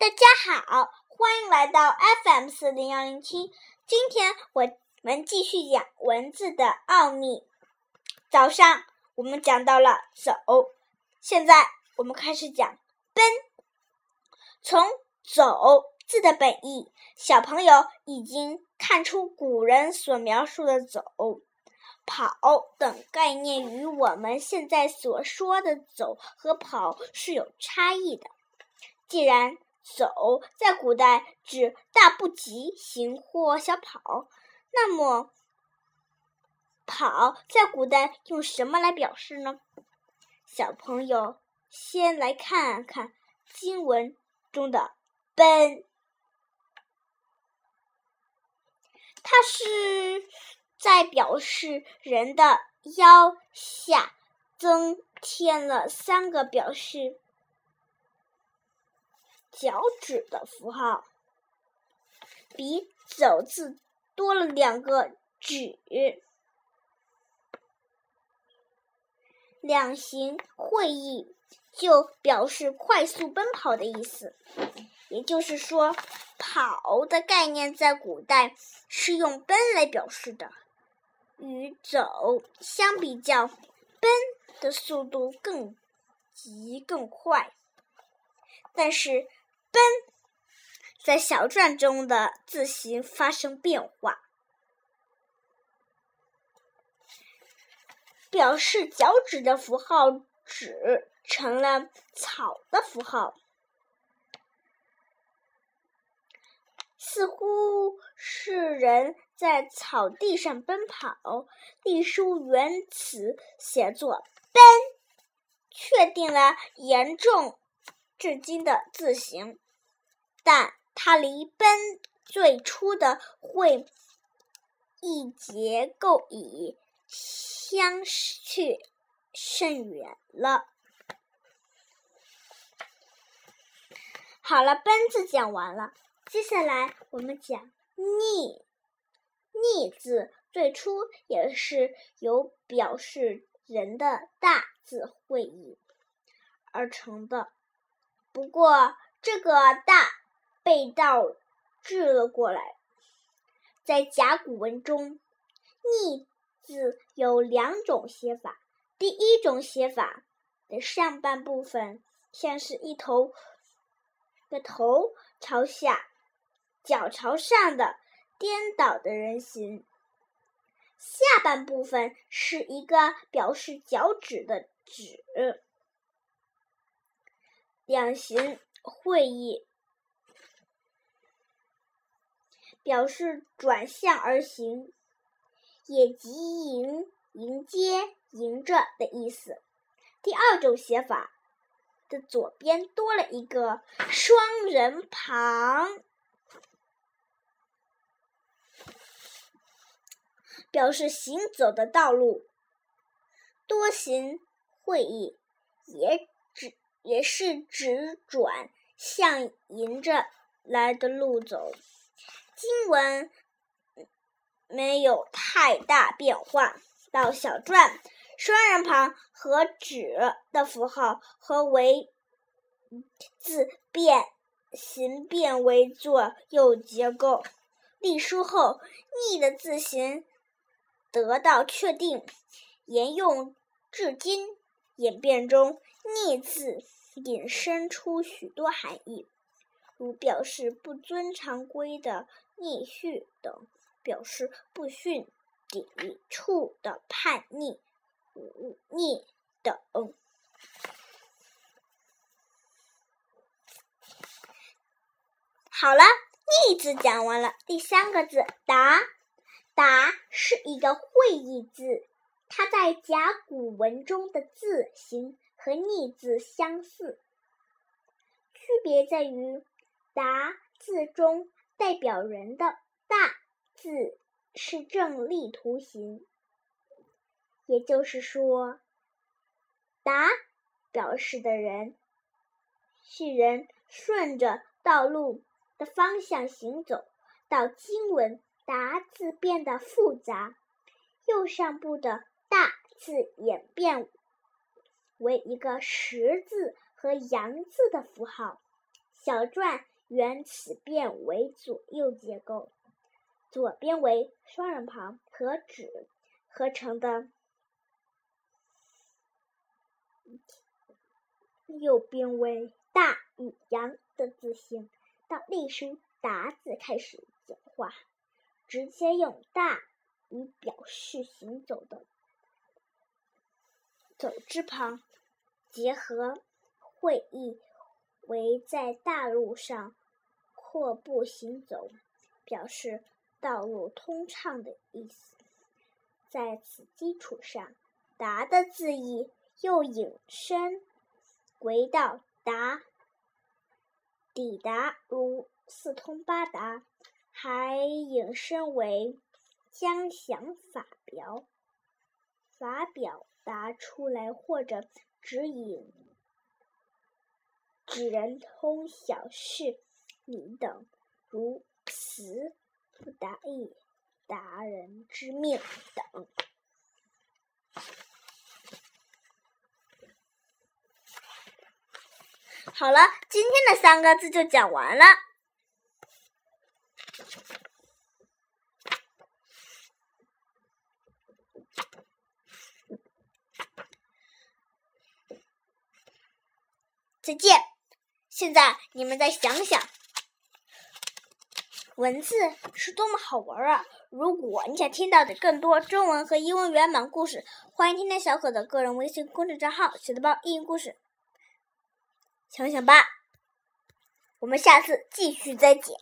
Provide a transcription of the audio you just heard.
大家好，欢迎来到 FM 四零幺零七。今天我们继续讲文字的奥秘。早上我们讲到了走，现在我们开始讲奔。从“走”字的本意，小朋友已经看出古人所描述的“走”、“跑”等概念与我们现在所说的“走”和“跑”是有差异的。既然走在古代指大步疾行或小跑，那么跑在古代用什么来表示呢？小朋友先来看看经文中的“奔”，它是在表示人的腰下增添了三个表示。脚趾的符号，比“走”字多了两个“趾”。两形会意，就表示快速奔跑的意思。也就是说，跑的概念在古代是用“奔”来表示的，与“走”相比较，“奔”的速度更急更快。但是，奔，在小篆中的字形发生变化，表示脚趾的符号“趾”成了草的符号，似乎是人在草地上奔跑。隶书原词写作“奔”，确定了严重。至今的字形，但它离“奔”最初的会意结构已相去甚远了。好了，“奔”字讲完了，接下来我们讲“逆”。逆字最初也是由表示人的大字会意而成的。不过，这个“大”被倒置了过来。在甲骨文中，“逆”字有两种写法。第一种写法的上半部分像是一头的头朝下、脚朝上的颠倒的人形，下半部分是一个表示脚趾的“趾”。两行会意，表示转向而行，也即迎、迎接、迎着的意思。第二种写法的左边多了一个双人旁，表示行走的道路。多行会意，也指。也是指转向迎着来的路走。经文没有太大变化。到小篆，双人旁和指的符号和为字变形，变为作右结构。隶书后，逆的字形得到确定，沿用至今。演变中，“逆”字引申出许多含义，如表示不遵常规的逆序等，表示不逊、抵触的叛逆、忤逆等。好了，“逆”字讲完了，第三个字“达”，“达”是一个会意字。它在甲骨文中的字形和“逆”字相似，区别在于“达”字中代表人的“大”字是正立图形，也就是说，“达”表示的人是人顺着道路的方向行走。到经文“达”字变得复杂，右上部的。大字演变为一个十字和阳字的符号，小篆原此变为左右结构，左边为双人旁和纸合成的，右边为大与阳的字形。到隶书“达”字开始简化，直接用“大”以表示行走的“走”之旁，结合会意为在大路上阔步行走，表示道路通畅的意思。在此基础上，“达”的字义又引申为到达、抵达，如四通八达；还引申为将想法表、法表达出来，或者指引。指人通晓事理等，如辞不达意、达人之命等。好了，今天的三个字就讲完了。再见。现在你们再想想，文字是多么好玩啊！如果你想听到的更多中文和英文原版故事，欢迎添加小可的个人微信公众账号“写的包英语故事”。想想吧，我们下次继续再讲。